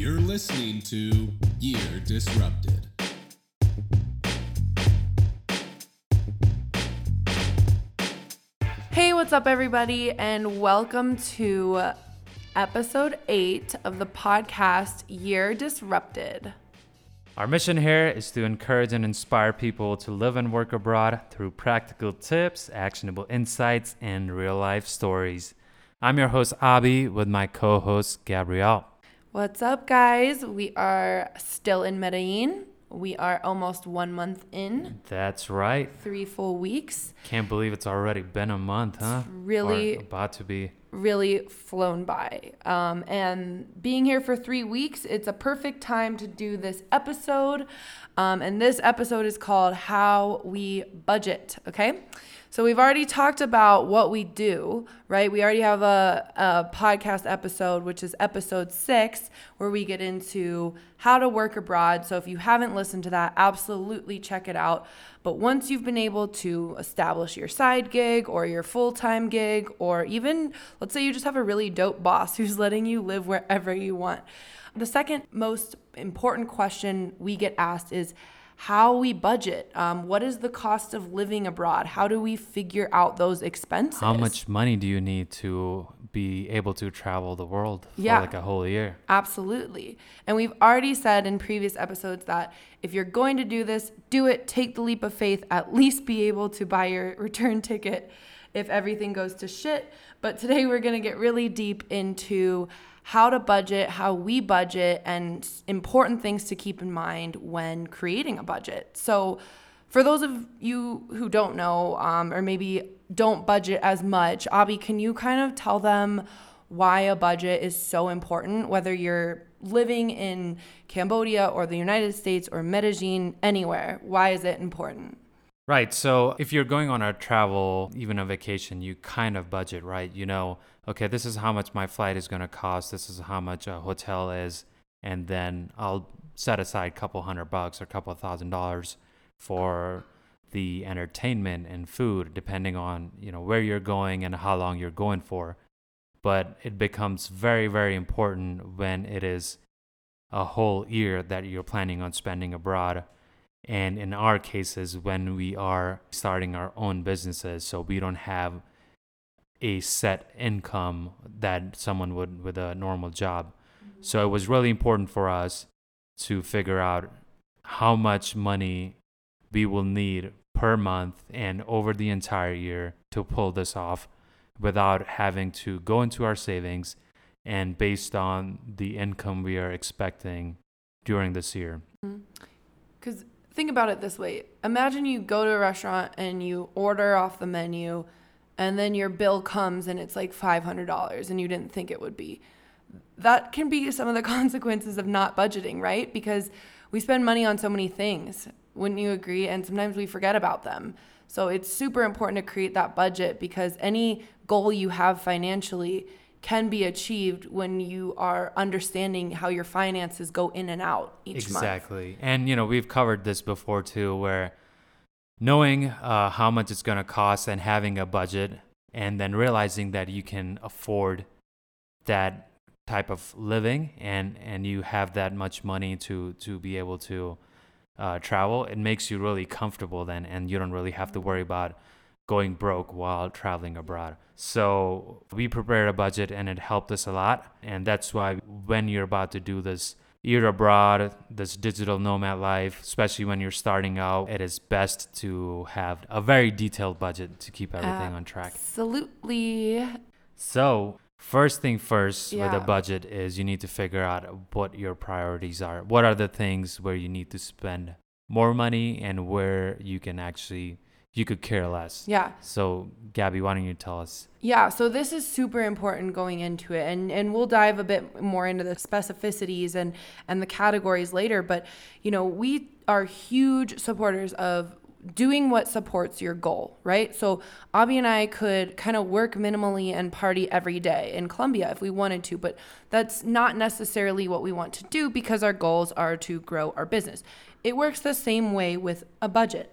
You're listening to Year Disrupted. Hey, what's up, everybody, and welcome to episode eight of the podcast Year Disrupted. Our mission here is to encourage and inspire people to live and work abroad through practical tips, actionable insights, and real life stories. I'm your host, Abi, with my co host, Gabrielle. What's up, guys? We are still in Medellin. We are almost one month in, That's right. three full weeks. Can't believe it's already been a month, huh? really- Or about to be. Really flown by. Um, and being here for three weeks, it's a perfect time to do this episode. Um, and this episode is called How We Budget, okay? So we've already talked about what we do, right? We already have a, a podcast episode, which is episode six, where we get into how to work abroad. So if you haven't listened to that, absolutely check it out. But once you've been able to establish your side gig or your full time gig, or even let's say you just have a really dope boss who's letting you live wherever you want. The second most important question we get asked is, how we budget. Um, what is the cost of living abroad? How do we figure out those expenses? How much money do you need to be able to travel the world for Yeah. like a whole year? Absolutely. And we've already said in previous episodes that if you're going to do this, do it, take the leap of faith, at least be able to buy your return ticket if everything goes to shit. But today we're going to get really deep into how to budget, how we budget, and important things to keep in mind when creating a budget. So, for those of you who don't know, um, or maybe don't budget as much, Abby, can you kind of tell them why a budget is so important, whether you're living in Cambodia or the United States or Medellin, anywhere? Why is it important? Right. So if you're going on a travel, even a vacation, you kind of budget, right? You know, okay, this is how much my flight is going to cost. This is how much a hotel is. And then I'll set aside a couple hundred bucks or a couple thousand dollars for the entertainment and food, depending on, you know, where you're going and how long you're going for. But it becomes very, very important when it is a whole year that you're planning on spending abroad and in our cases when we are starting our own businesses so we don't have a set income that someone would with a normal job. Mm-hmm. So it was really important for us to figure out how much money we will need per month and over the entire year to pull this off without having to go into our savings and based on the income we are expecting during this year. Mm-hmm. Because think about it this way imagine you go to a restaurant and you order off the menu, and then your bill comes and it's like $500 and you didn't think it would be. That can be some of the consequences of not budgeting, right? Because we spend money on so many things. Wouldn't you agree? And sometimes we forget about them. So it's super important to create that budget because any goal you have financially can be achieved when you are understanding how your finances go in and out each month. exactly and you know we've covered this before too where knowing uh, how much it's going to cost and having a budget and then realizing that you can afford that type of living and and you have that much money to to be able to uh, travel it makes you really comfortable then and you don't really have to worry about going broke while traveling abroad so we prepared a budget and it helped us a lot and that's why when you're about to do this year abroad this digital nomad life especially when you're starting out it is best to have a very detailed budget to keep everything on track Absolutely. so, first thing first with a budget is you need to figure out what your priorities are. What are the things where you need to spend more money and where you can actually you could care less. Yeah. So, Gabby, why don't you tell us? Yeah, so this is super important going into it and and we'll dive a bit more into the specificities and and the categories later, but you know, we are huge supporters of doing what supports your goal, right? So Abby and I could kind of work minimally and party every day in Colombia if we wanted to, but that's not necessarily what we want to do because our goals are to grow our business. It works the same way with a budget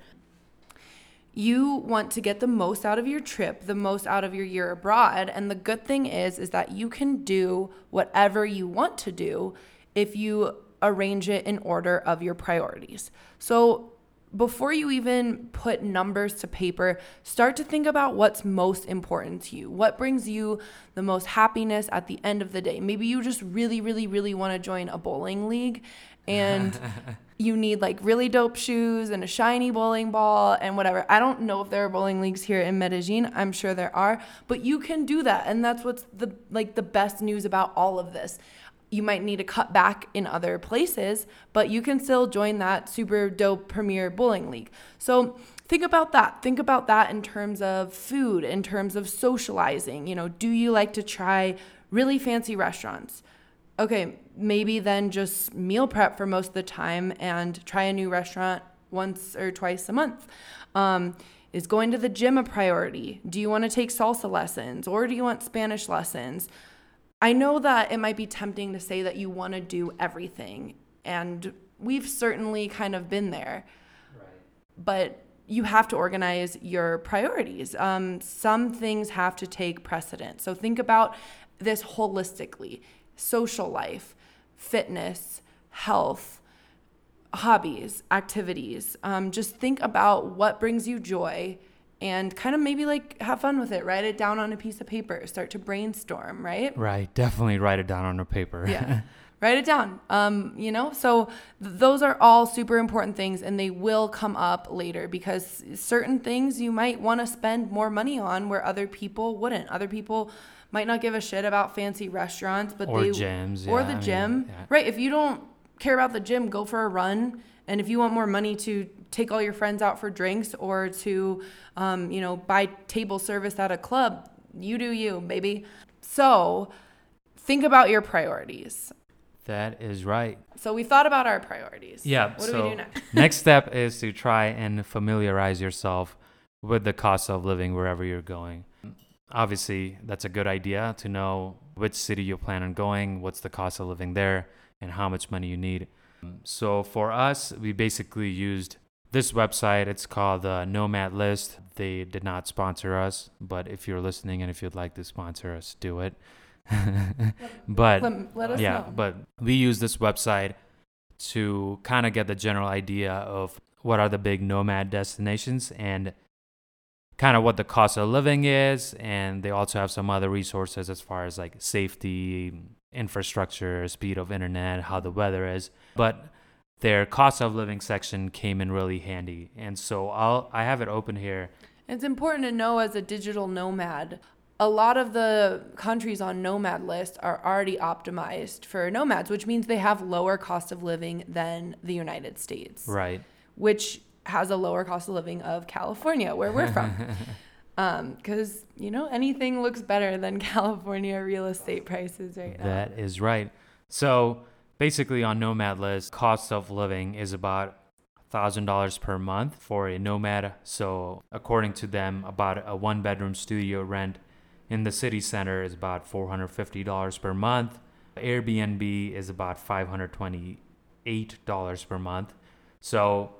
you want to get the most out of your trip, the most out of your year abroad, and the good thing is is that you can do whatever you want to do if you arrange it in order of your priorities. So before you even put numbers to paper, start to think about what's most important to you. What brings you the most happiness at the end of the day? Maybe you just really, really, really want to join a bowling league and you need like really dope shoes and a shiny bowling ball and whatever. I don't know if there are bowling leagues here in Medellin. I'm sure there are, but you can do that. And that's what's the like the best news about all of this you might need to cut back in other places, but you can still join that super dope premier bowling league. So think about that. Think about that in terms of food, in terms of socializing. You know, do you like to try really fancy restaurants? Okay, maybe then just meal prep for most of the time and try a new restaurant once or twice a month. Um, is going to the gym a priority? Do you want to take salsa lessons or do you want Spanish lessons? I know that it might be tempting to say that you want to do everything, and we've certainly kind of been there. Right. But you have to organize your priorities. Um, some things have to take precedence. So think about this holistically social life, fitness, health, hobbies, activities. Um, just think about what brings you joy and kind of maybe like have fun with it. Write it down on a piece of paper. Start to brainstorm, right? Right. Definitely write it down on a paper. Yeah. write it down. Um, you know, so th- those are all super important things and they will come up later because certain things you might want to spend more money on where other people wouldn't. Other people might not give a shit about fancy restaurants, but or they gyms, or yeah, the I gym. mean, yeah. Right. If you don't care about the gym, go for a run. And if you want more money to take all your friends out for drinks or to, um, you know, buy table service at a club, you do you, baby. So think about your priorities. That is right. So we thought about our priorities. Yeah. What so do we do next? next step is to try and familiarize yourself with the cost of living wherever you're going. Obviously, that's a good idea to know which city you plan on going, what's the cost of living there, and how much money you need. So for us, we basically used this website. It's called the Nomad List. They did not sponsor us, but if you're listening and if you'd like to sponsor us, do it. but Let, yeah, know. but we use this website to kind of get the general idea of what are the big nomad destinations and kind of what the cost of living is and they also have some other resources as far as like safety infrastructure speed of internet how the weather is. But their cost of living section came in really handy. And so i'll i have it open here. It's important to know as a digital nomad, a lot of the countries on Nomad list are already optimized for nomads, which means they have lower cost of living than the United States, right. Which has a lower cost of living of California, where we're from. Um, because, you know, anything looks better than California real estate prices right now. That is right. So basically, on Nomad List, cost of living is about thousand dollars per month for a nomad. So according to them, about a one bedroom studio rent in the city center is about four hundred fifty dollars per month. Airbnb is about five hundred twenty eight dollars per month. So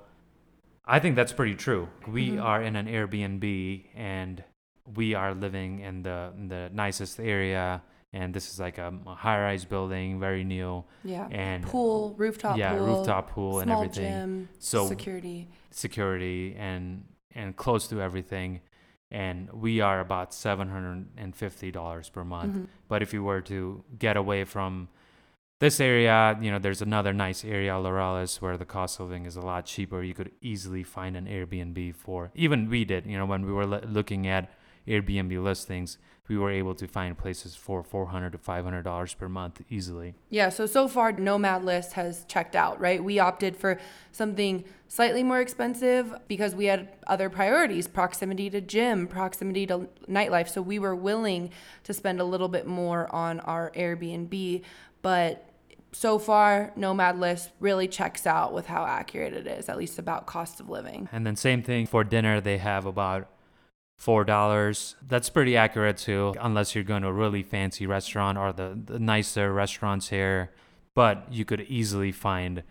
I think that's pretty true. We Mhm. are in an Airbnb and we are living in the in the nicest area and this is like a, a high-rise building, very new Yeah. and Pool, rooftop yeah, pool. rooftop pool and everything. gym, So- security. Security and and close to everything. And we are about seven hundred and fifty dollars per month. Mhm. But if you were to get away from this area, you know, there's another nice area, Laureles, where the cost of living is a lot cheaper. You could easily find an Airbnb for, even we did, you know, when we were lo- looking at Airbnb listings, we were able to find places for 400 to 500 dollars per month easily. Yeah, so so far Nomad List has checked out, right? We opted for something slightly more expensive because we had other priorities, proximity to gym, proximity to nightlife. So we were willing to spend a little bit more on our Airbnb, but so far Nomad List really checks out with how accurate it is, at least about cost of living. And then same thing for dinner, they have about four dollars. That's pretty accurate too, unless you're going to a really fancy restaurant or the, the nicer restaurants here. But you could easily find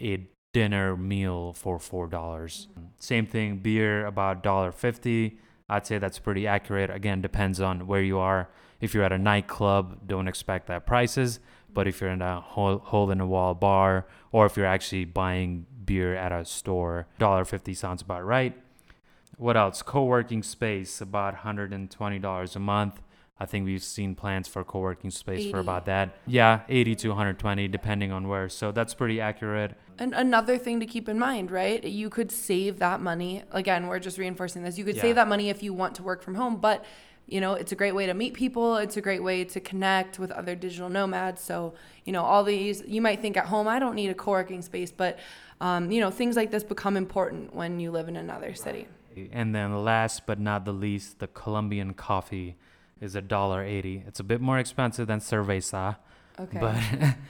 a dinner meal for four dollars. Same thing, beer about dollar fifty. I'd say that's pretty accurate. Again, depends on where you are. If you're at a nightclub, don't expect that prices. But if you're in a hole, hole in the wall bar, or if you're actually buying beer at a store, $1.50 sounds about right. What else? Co-working space, about $120 a month. I think we've seen plans for co-working space 80. for about that. Yeah, 80 to 120 depending on where. So that's pretty accurate. And another thing to keep in mind, right? You could save that money. Again, we're just reinforcing this. You could Yeah. save that money if you want to work from home, but you know, it's a great way to meet people. It's a great way to connect with other digital nomads. So, you know, all these, you might think at home, I don't need a co working space, but, um, you know, things like this become important when you live in another city. And then last but not the least, the Colombian coffee is a dollar eighty. It's a bit more expensive than cerveza, Okay. but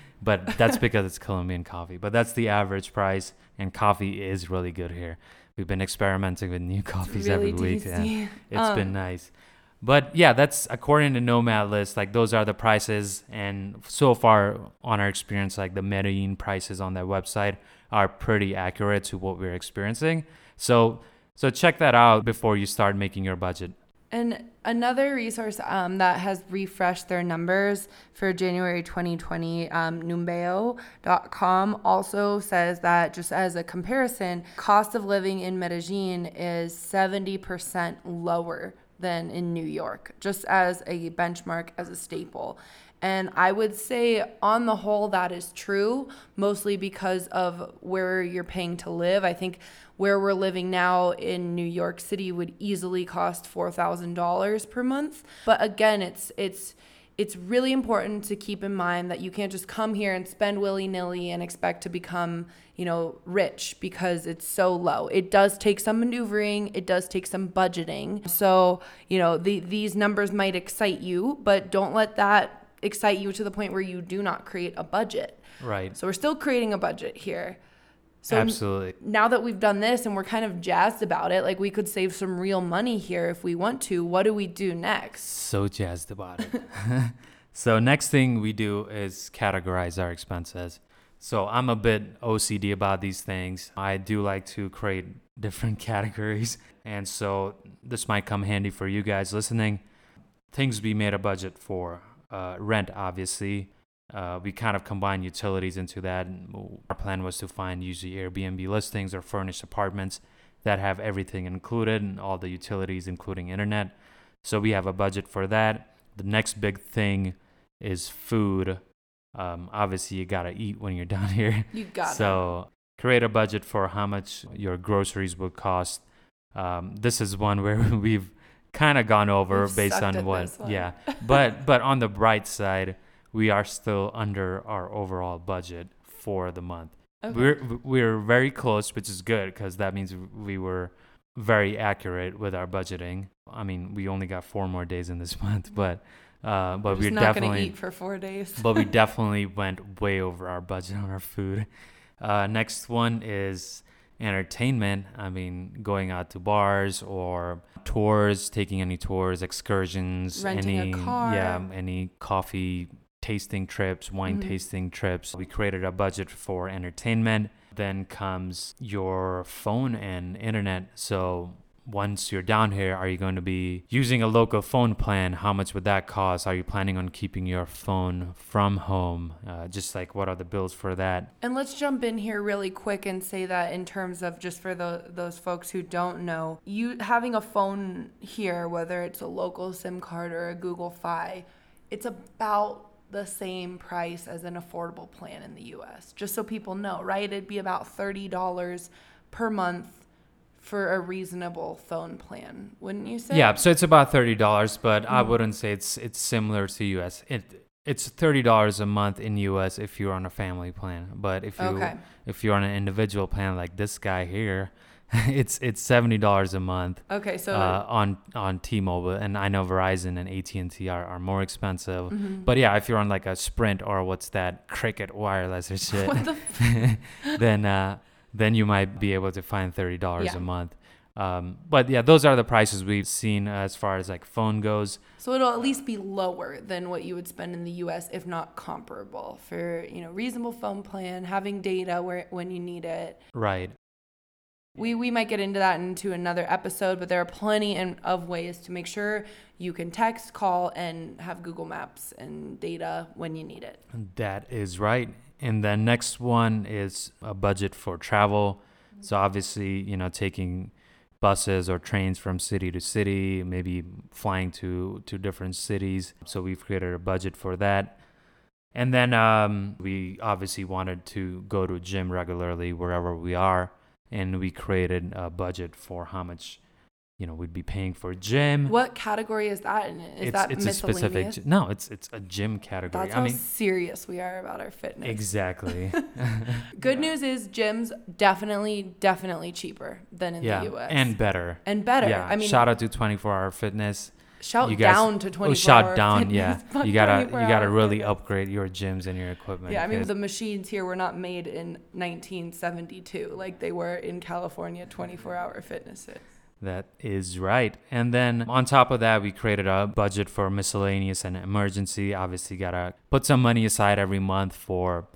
but that's because it's Colombian coffee. But that's the average price, and coffee is really good here. We've been experimenting with new coffees really every week. and it's been Um, nice. But yeah, that's according to Nomad List. Like those are the prices, and so far on our experience, like the Medellin prices on that website are pretty accurate to what we're experiencing. So so check that out before you start making your budget. And another resource um, that has refreshed their numbers for January 2020, um, Numbeo.com, also says that just as a comparison, cost of living in Medellin is 70% lower than in New York, just as a benchmark, as a staple. And I would say, on the whole, that is true, mostly because of where you're paying to live. I think where we're living now in New York City would easily cost four thousand dollars per month. But again, it's it's it's really important to keep in mind that you can't just come here and spend willy nilly and expect to become, you know, rich because it's so low. It does take some maneuvering, it does take some budgeting. So, you know, the, these numbers might excite you, but don't let that excite you to the point where you do not create a budget. Right. So, we're still creating a budget here. So, Absolutely. now that we've done this and we're kind of jazzed about it, like we could save some real money here if we want to. What do we do next? So jazzed about it. so next thing we do is categorize our expenses. So I'm a bit OCD about these things. I do like to create different categories, and so this might come handy for you guys listening. Things we made a budget for uh, rent, obviously. Uh, we kind of combine utilities into that. Our plan was to find usually Airbnb listings or furnished apartments that have everything included and all the utilities, including internet. So we have a budget for that. The next big thing is food. Um, obviously, you gotta eat when you're down here. You got. So create a budget for how much your groceries would cost. Um, this is one where we've kind of gone over We've based on what, yeah. But but on the bright side, we are still under our overall budget for the month. Okay. We're we're very close, which is good because that means we were very accurate with our budgeting. I mean, we only got four more days in this month, but uh, but We're we're not definitely eat for four days. but we definitely went way over our budget on our food. Uh, next one is entertainment. I mean, going out to bars or tours, taking any tours, excursions, Renting a car. yeah, any coffee tasting trips, wine Mhm. tasting trips. We created a budget for entertainment. Then comes your phone and internet. So once you're down here, are you going to be using a local phone plan? How much would that cost? Are you planning on keeping your phone from home? Uh, just like what are the bills for that? And let's jump in here really quick and say that in terms of just for the, those folks who don't know, you having a phone here, whether it's a local SIM card or a Google Fi, it's about the same price as an affordable plan in the US. Just so people know, right? It'd be about $30 per month for a reasonable phone plan, wouldn't you say? Yeah, so it's about thirty dollars, but I Mhm. wouldn't say it's it's similar to US. It it's thirty dollars a month in US if you're on a family plan, but if you Okay. if you're on an individual plan like this guy here, it's it's seventy dollars a month. Okay, so uh, on on T-Mobile, and I know Verizon and AT and T are, are more expensive. Mhm. But yeah, if you're on like a Sprint or what's that Cricket Wireless or shit, the f- then uh, then you might be able to find thirty dollars Yeah. a month. Um, but yeah, those are the prices we've seen as far as like phone goes. So it'll at least be lower than what you would spend in the US if not comparable for, you know, reasonable phone plan, having data where when you need it. Right. We, we might get into that into another episode, but there are plenty of ways to make sure you can text, call, and have Google Maps and data when you need it. That is right. And the next one is a budget for travel. So obviously, you know, taking buses or trains from city to city, maybe flying to to different cities. So we've created a budget for that. And then um, we obviously wanted to go to gym regularly wherever we are, and we created a budget for how much, you know, we'd be paying for a gym. What category is that in? Is it's that it's a specific miscellaneous? no, it's it's a gym category. That's I how mean, serious we are about our fitness. exactly. Good news is gyms definitely, definitely cheaper than in yeah, the US. and better. and better. Yeah, I mean, shout out to 24 Hour Fitness. Shout you guys- down to 24 Oh, shout down, fitness, yeah. You gotta you gotta really fitness. upgrade your gyms and your equipment. Yeah, I mean the machines here were not made in 1972 like they were in California 24 hour fitnesses. that is right. And then on top of that, we created a budget for miscellaneous and emergency. Obviously, gotta put some money aside every month for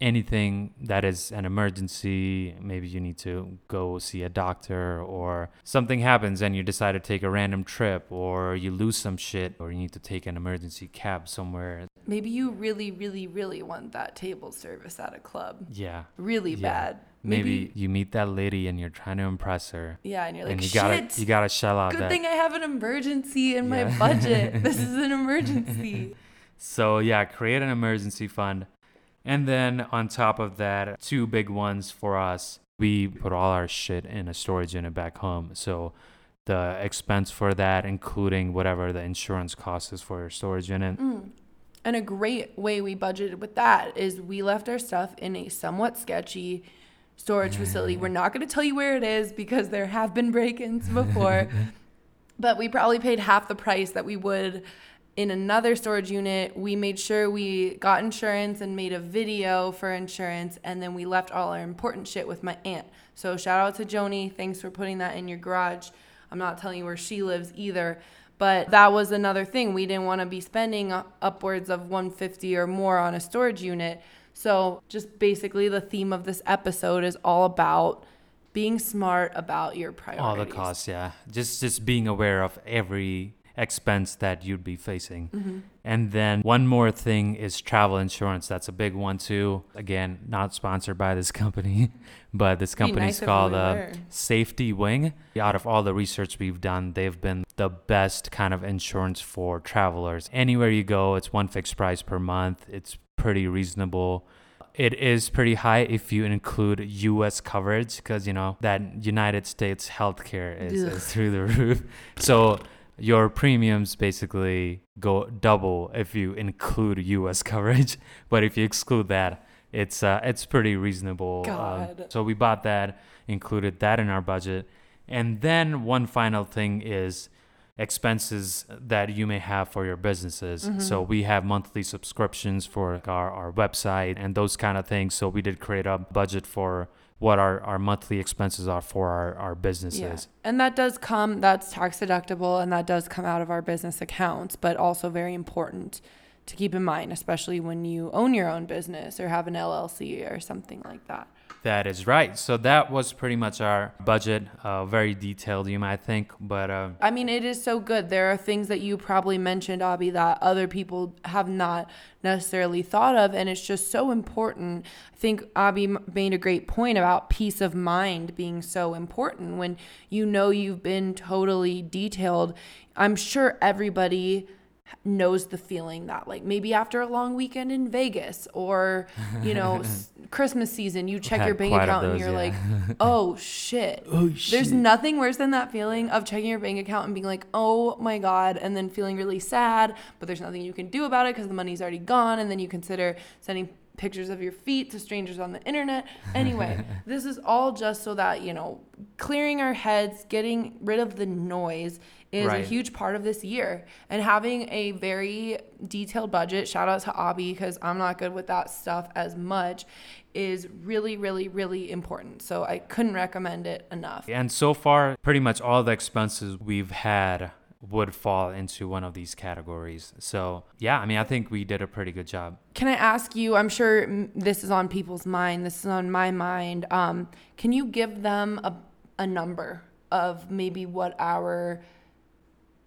anything that is an emergency. Maybe you need to go see a doctor, or something happens and you decide to take a random trip, or you lose some shit, or you need to take an emergency cab somewhere. Maybe you really, really, really want that table service at a club. Yeah. Really Yeah. bad. Maybe, you meet that lady and you're trying to impress her. Yeah, and you're like, and you shit. gotta you gotta shell out Good that. thing I have an emergency in my budget. this is an emergency. So yeah, create an emergency fund. And then on top of that, two big ones for us. We put all our shit in a storage unit back home. So the expense for that, including whatever the insurance cost is for your storage unit. Mm. And a great way we budgeted with that is we left our stuff in a somewhat sketchy storage facility. We're not going to tell you where it is because there have been break ins before, but we probably paid half the price that we would in another storage unit. We made sure we got insurance and made a video for insurance, and then we left all our important shit with my aunt. So shout out to Joni. Thanks for putting that in your garage. I'm not telling you where she lives either. But that was another thing. We didn't want to be spending upwards of 150 or more on a storage unit. So, just basically, the theme of this episode is all about being smart about your priorities. All the costs, yeah. Just just being aware of every expense that you'd be facing. Mm-hmm. And then one more thing is travel insurance. That's a big one too. Again, not sponsored by this company, but this Be company nice is called we uh. Safety Wing. Out of all the research we've done, they've been the best kind of insurance for travelers. Anywhere you go, it's one fixed price per month. It's pretty reasonable. It is pretty high if you include U.S. coverage, because you know that United States healthcare is, is through the roof. So your premiums basically go double if you include U.S. coverage, but if you exclude that, it's uh, it's pretty reasonable. Um, God. so we bought that, included that in our budget, and then one final thing is expenses that you may have for your businesses. So we have monthly subscriptions for our, our website and those kind of things. So we did create a budget for what our, our monthly expenses are for our, our businesses. Yeah. And that does come, that's tax deductible, and that does come out of our business accounts, but also very important to keep in mind, especially when you own your own business or have an LLC or something like that. That is right. So that was pretty much our budget. Uh, very detailed, you might think, but uh, I mean, it is so good. There are things that you probably mentioned, Abby, that other people have not necessarily thought of, and it's just so important. I think Abby made a great point about peace of mind being so important. When you know you've been totally detailed, I'm sure everybody knows the feeling that like maybe after a long weekend in Vegas or you know s- Christmas season you check your bank quite of account and you're yeah. like oh shit oh shit there's nothing worse than that feeling of checking your bank account and being like, oh my God, and then feeling really sad, but there's nothing you can do about it because the money's already gone. And then you consider sending pictures of your feet to strangers on the internet. Anyway, this is all just so that, you know, clearing our heads, getting rid of the noise is a huge part of this year. And having a very detailed budget, shout out to Abby because I'm not good with that stuff as much, is really, really, really important. So I couldn't recommend it enough. And so far, pretty much all the expenses we've had would fall into one of these categories. So, yeah, I mean, I think we did a pretty good job. Can I ask you? I'm sure this is on people's mind. This is on my mind. Um, can you give them a, a number of maybe what our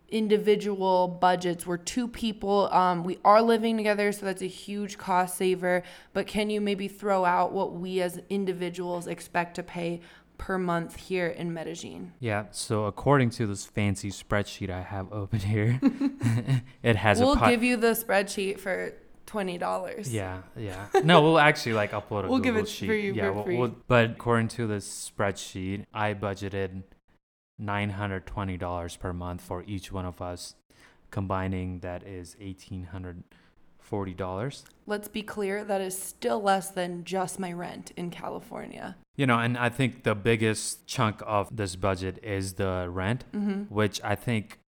individual budgets we're two people um, we are living together so that's a huge cost saver but can you maybe throw out what we as individuals expect to pay per month here in Medellin. Yeah. So according to this fancy spreadsheet I have open here, it has. We'll po- give you the spreadsheet for twenty dollars. Yeah, yeah. No, we'll actually like upload a we'll Google give it sheet. For you yeah, for we'll, free. We'll, but according to this spreadsheet, I budgeted nine hundred twenty dollars per month for each one of us. Combining that is eighteen hundred. dollars $40. Let's be clear, that is still less than just my rent in California. You know, and I think the biggest chunk of this budget is the rent, mm-hmm. which I think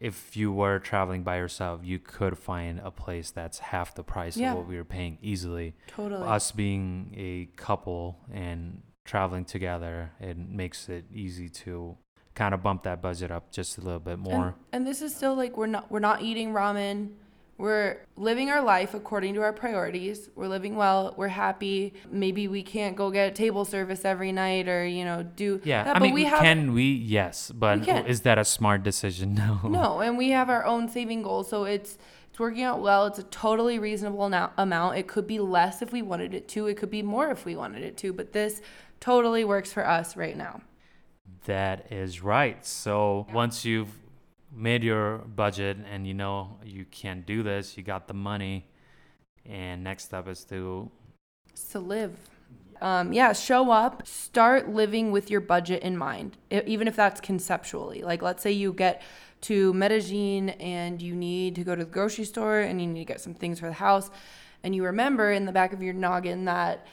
if you were traveling by yourself, you could find a place that's half the price yeah. of what we were paying easily. Totally. Us being a couple and traveling together, it makes it easy to kind of bump that budget up just a little bit more. And, and this is still like we're not we're not eating ramen we're living our life according to our priorities. We're living well. We're happy. Maybe we can't go get table service every night or you know do yeah, that, I but mean, we have can we? Yes, but We is that a smart decision? No. no, and we have our own saving goals. So it's it's working out well. It's a totally reasonable now, amount. It could be less if we wanted it to. It could be more if we wanted it to. But this totally works for us right now. That is right. So once you've made your budget and you know you can't do this, you got the money, and next step is to to live. Um, yeah, show up, start living with your budget in mind, even if that's conceptually. Like, let's say you get to Medellin and you need to go to the grocery store and you need to get some things for the house, and you remember in the back of your noggin that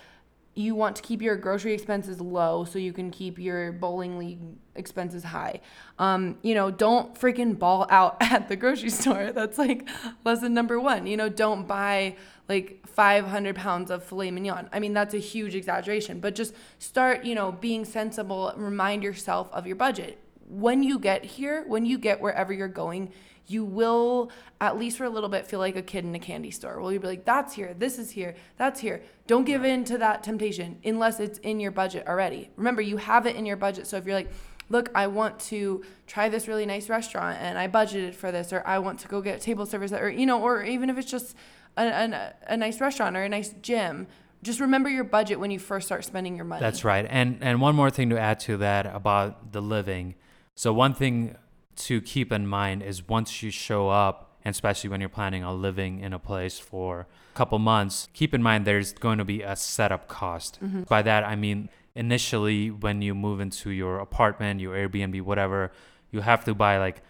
you want to keep your grocery expenses low so you can keep your bowling league expenses high. Um, you know, don't freaking ball out at the grocery store. That's like lesson number one. You know, don't buy like 500 pounds of filet mignon. I mean, that's a huge exaggeration, but just start, you know, being sensible. Remind yourself of your budget. When you get here, when you get wherever you're going, you will at least for a little bit feel like a kid in a candy store. Well, you'll be like, that's here, this is here, that's here. Don't give in to that temptation unless it's in your budget already. Remember, you have it in your budget. So if you're like, look, I want to try this really nice restaurant and I budgeted for this, or I want to go get table service, or, you know, or even if it's just a, a, a nice restaurant or a nice gym, just remember your budget when you first start spending your money. That's right. And and one more thing to add to that about the living. So one thing to keep in mind is once you show up, and especially when you're planning on living in a place for a couple months, keep in mind there's going to be a setup cost. Mm-hmm. By that I mean initially when you move into your apartment, your Airbnb, whatever, you have to buy like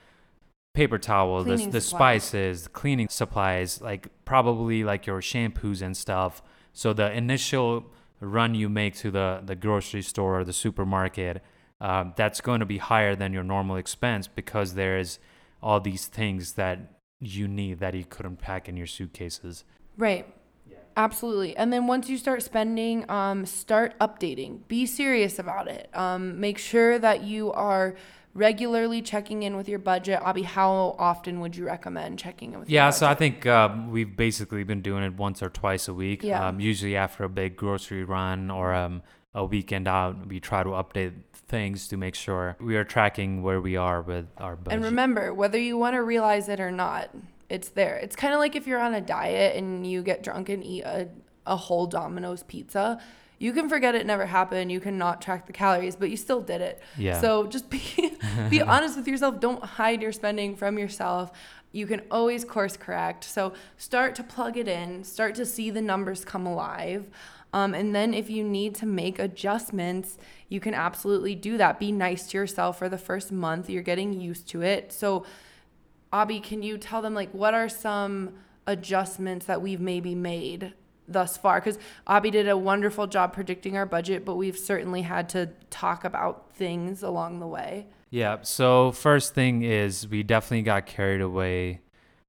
paper towel, the, the supplies. spices, cleaning supplies, like probably like your shampoos and stuff. So the initial run you make to the, the grocery store or the supermarket, um, that's going to be higher than your normal expense because there's all these things that you need that you couldn't pack in your suitcases. Right. Yeah. Absolutely. And then once you start spending, um, start updating. Be serious about it. Um, make sure that you are regularly checking in with your budget. Abby, how often would you recommend checking in with your Yeah, so I think um, we've basically been doing it once or twice a week. Yeah. Um, usually after a big grocery run or um, a weekend out, we try to update things to make sure we are tracking where we are with our budget. And remember, whether you want to realize it or not, it's there. It's kind of like if you're on a diet and you get drunk and eat a, a whole Domino's pizza. You can forget it never happened. You cannot track the calories, but you still did it. Yeah. So just be be honest with yourself. Don't hide your spending from yourself. You can always course correct. So start to plug it in. Start to see the numbers come alive. Um, and then if you need to make adjustments, you can absolutely do that. Be nice to yourself for the first month. You're getting used to it. So Abby, can you tell them like what are some adjustments that we've maybe made thus far? Because Abby did a wonderful job predicting our budget, but we've certainly had to talk about things along the way. Yeah. So first thing is we definitely got carried away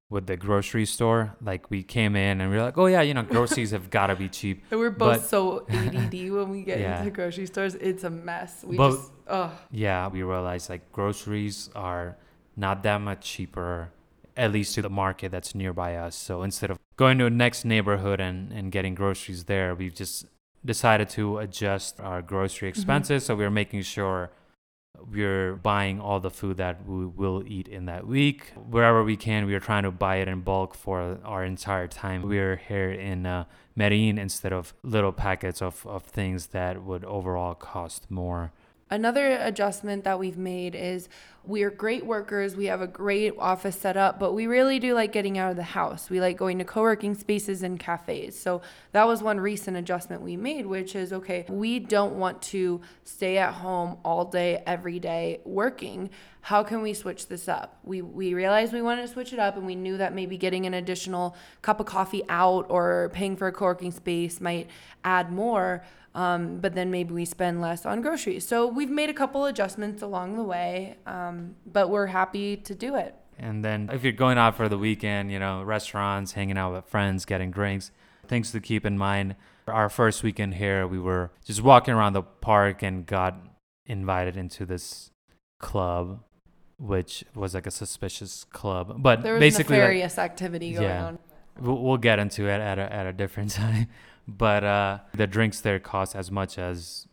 with the grocery store. Like we came in and we are like, oh yeah, you know, groceries have got to be cheap. And we're both But- so ADD when we get Yeah. into grocery stores. It's a mess. We But- just, oh, Yeah, we realized like groceries are not that much cheaper, at least to the market that's nearby us. So instead of going to the next neighborhood and, and getting groceries there, we've just decided to adjust our grocery mm-hmm. expenses. So we're making sure we're buying all the food that we will eat in that week. Wherever we can, we are trying to buy it in bulk for our entire time. We're here in uh, Medellin instead of little packets of, of things that would overall cost more. Another adjustment that we've made is we're great workers. We have a great office set up, but we really do like getting out of the house. We like going to co working spaces and cafes. So that was one recent adjustment we made, which is okay, we don't want to stay at home all day, every day working. How can we switch this up? We, we realized we wanted to switch it up, and we knew that maybe getting an additional cup of coffee out or paying for a co working space might add more. Um, but then maybe we spend less on groceries. So we've made a couple adjustments along the way, um, but we're happy to do it. And then if you're going out for the weekend, you know, restaurants, hanging out with friends, getting drinks, things to keep in mind. Our first weekend here, we were just walking around the park and got invited into this club, which was like a suspicious club. But There was basically, like- nefarious activity going Yeah. on. We'll, we'll get into it at a, at a different time. But uh, the drinks there cost as much as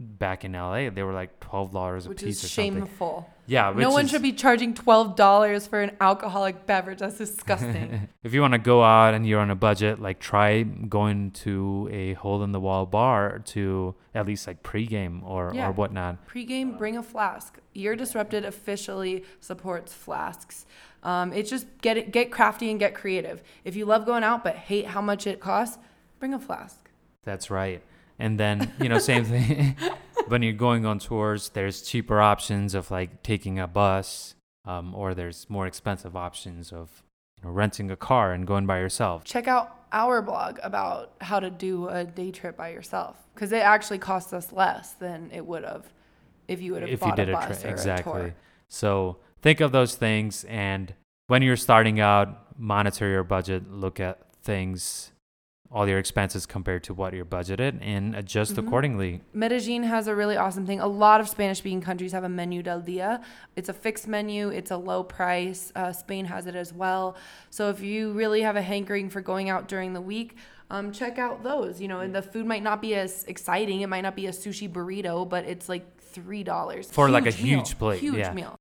back in LA. They were like twelve dollars a Which piece is or something. shameful. Yeah, which No one is- should be charging twelve dollars for an alcoholic beverage. That's disgusting. if you want to go out and you're on a budget, like try going to a hole in the wall bar to at least like pregame or Yeah. or whatnot. Pre-game, bring a flask. Year Disrupted officially supports flasks. Um, it's just get it, get crafty and get creative. If you love going out but hate how much it costs, bring a flask. That's right. And then, you know, same thing. when you're going on tours, there's cheaper options of like taking a bus, um, or there's more expensive options of you know, renting a car and going by yourself. Check out our blog about how to do a day trip by yourself because it actually costs us less than it would have if you would have if you bought did a a bus tra- or exactly. a tour. So think of those things, and when you're starting out, monitor your budget. Look at things, all your expenses compared to what you're budgeted, and adjust Mhm. accordingly. Medellin has a really awesome thing. A lot of Spanish speaking countries have a menu del dia. It's a fixed menu, it's a low price. Uh, Spain has it as well. So if you really have a hankering for going out during the week, um, check out those. You know, and the food might not be as exciting. It might not be a sushi burrito, but it's like $3 For, like, a meal. huge plate, Huge yeah. meal.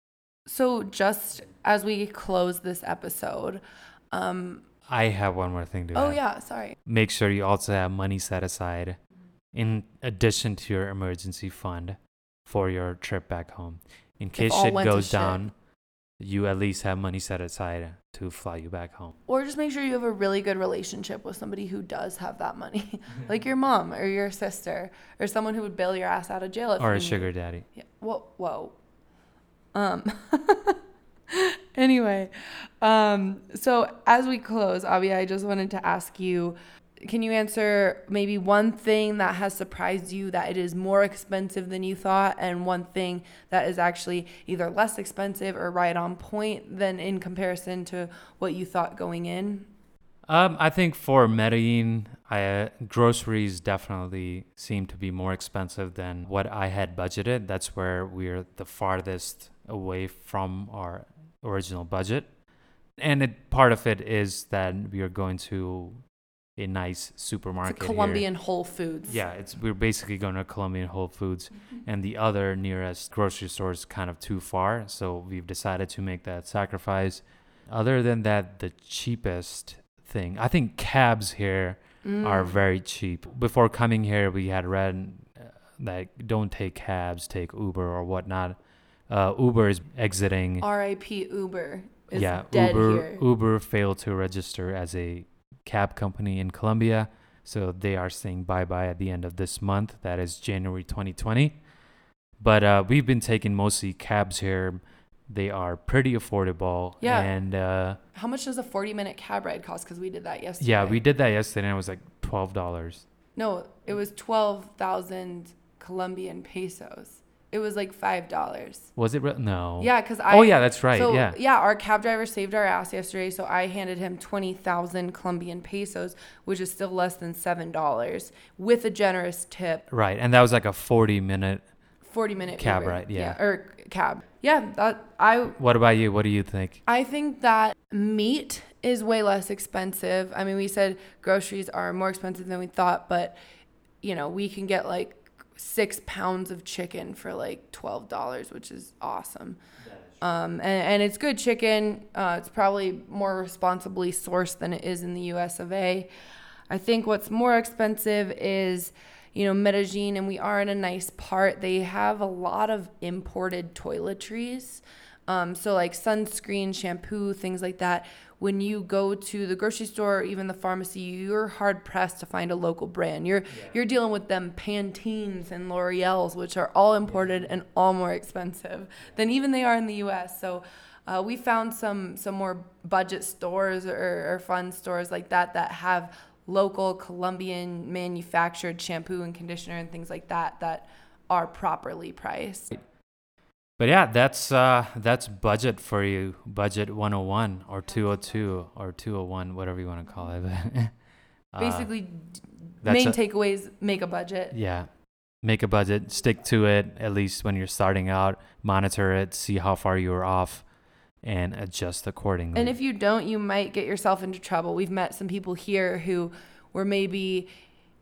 So just as we close this episode, um, I have one more thing to oh add. yeah, sorry. Make sure you also have money set aside in addition to your emergency fund for your trip back home. In case shit goes shit. down, you at least have money set aside to fly you back home. Or just make sure you have a really good relationship with somebody who does have that money, like your mom or your sister or someone who would bail your ass out of jail. If Or a sugar daddy. Yeah. Whoa. Whoa. Um. anyway, um. So as we close, Avi, I just wanted to ask you. Can you answer maybe one thing that has surprised you that it is more expensive than you thought, and one thing that is actually either less expensive or right on point than in comparison to what you thought going in? Um, I think for Medellin, I, uh, groceries definitely seem to be more expensive than what I had budgeted. That's where we're the farthest away from our original budget. And it, part of it is that we are going to a nice supermarket. It's a here. Colombian Whole Foods. Yeah, it's we're basically going to Colombian Whole Foods, Mm-hmm. and the other nearest grocery store is kind of too far. So we've decided to make that sacrifice. Other than that, the cheapest thing, I think cabs here are Mm. very cheap. Before coming here, we had read uh, that don't take cabs, take Uber or whatnot. Uh, Uber is exiting. R.I.P. Uber is yeah, dead Uber here. Uber failed to register as a cab company in Colombia, so they are saying bye bye at the end of this month. That is January 2020. But uh, we've been taking mostly cabs here. They are pretty affordable. Yeah. And uh, How much does a 40 minute cab ride cost? Because we did that yesterday. yeah, we did that yesterday, and it was like twelve dollars. No, it was 12,000 Colombian pesos. It was like $5. Was it? Re- no. Yeah, because oh, I. Oh yeah, that's right. So, yeah. yeah, our cab driver saved our ass yesterday, so I handed him 20,000 Colombian pesos, which is still less than $7, with a generous tip. Right, and that was like a forty minute 40 minute Cab Uber. ride, yeah. or cab. Yeah, that I What about you? What do you think? I think that meat is way less expensive. I mean, we said groceries are more expensive than we thought, but you know, we can get like six pounds of chicken for like twelve dollars, which is awesome. Um, and, and it's good chicken. Uh, it's probably more responsibly sourced than it is in the US of A. I think what's more expensive is, you know, Medellin, and we are in a nice part. They have a lot of imported toiletries. Um, so like sunscreen, shampoo, things like that. When you go to the grocery store or even the pharmacy, you're hard pressed to find a local brand. You're you're dealing with them Pantenes and L'Oreal's, which are all imported and all more expensive than even they are in the U.S. So. Uh, we found some some more budget stores or, or fun stores like that that have local Colombian manufactured shampoo and conditioner and things like that that are properly priced. But yeah, that's uh that's budget for you. Budget 101 or 202 or 201, whatever you want to call it. Uh, Basically, main a- takeaways: make a budget. yeah. Make a budget, stick to it at least when you're starting out, monitor it, see how far you're off and adjust accordingly. And if you don't, you might get yourself into trouble. We've met some people here who were maybe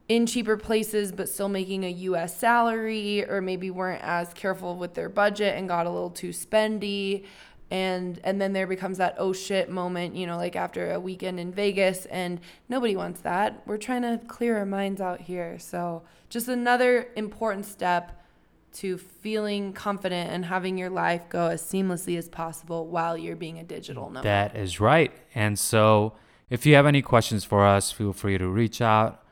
in cheaper places but still making a US salary or maybe weren't as careful with their budget and got a little too spendy and and then there becomes that oh shit moment, you know, like after a weekend in Vegas and nobody wants that. We're trying to clear our minds out here. So, just another important step to feeling confident and having your life go as seamlessly as possible while you're being a digital nomad. That is right. And so, if you have any questions for us, feel free to reach out.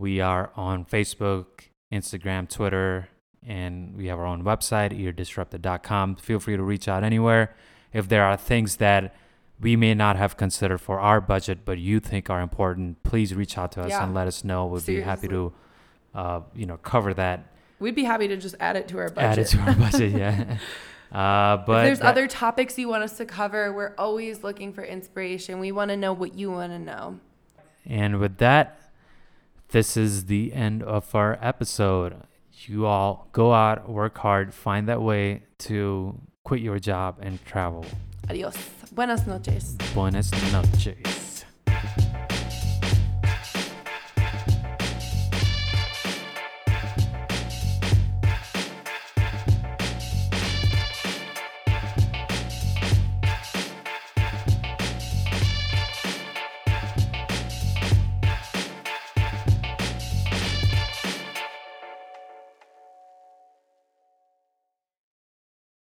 We are on Facebook, Instagram, Twitter, and we have our own website, eardisrupted.com. Feel free to reach out anywhere. If there are things that we may not have considered for our budget, but you think are important, please reach out to us Yeah. and let us know. We'd be happy to, uh, you know, cover that, We'd be happy to just add it to our budget. add it to our budget. Yeah. Uh, but if there's that- other topics you want us to cover, we're always looking for inspiration. We want to know what you want to know. And with that, this is the end of our episode. You all go out, work hard, find that way to quit your job and travel. Adios. Buenas noches. Buenas noches.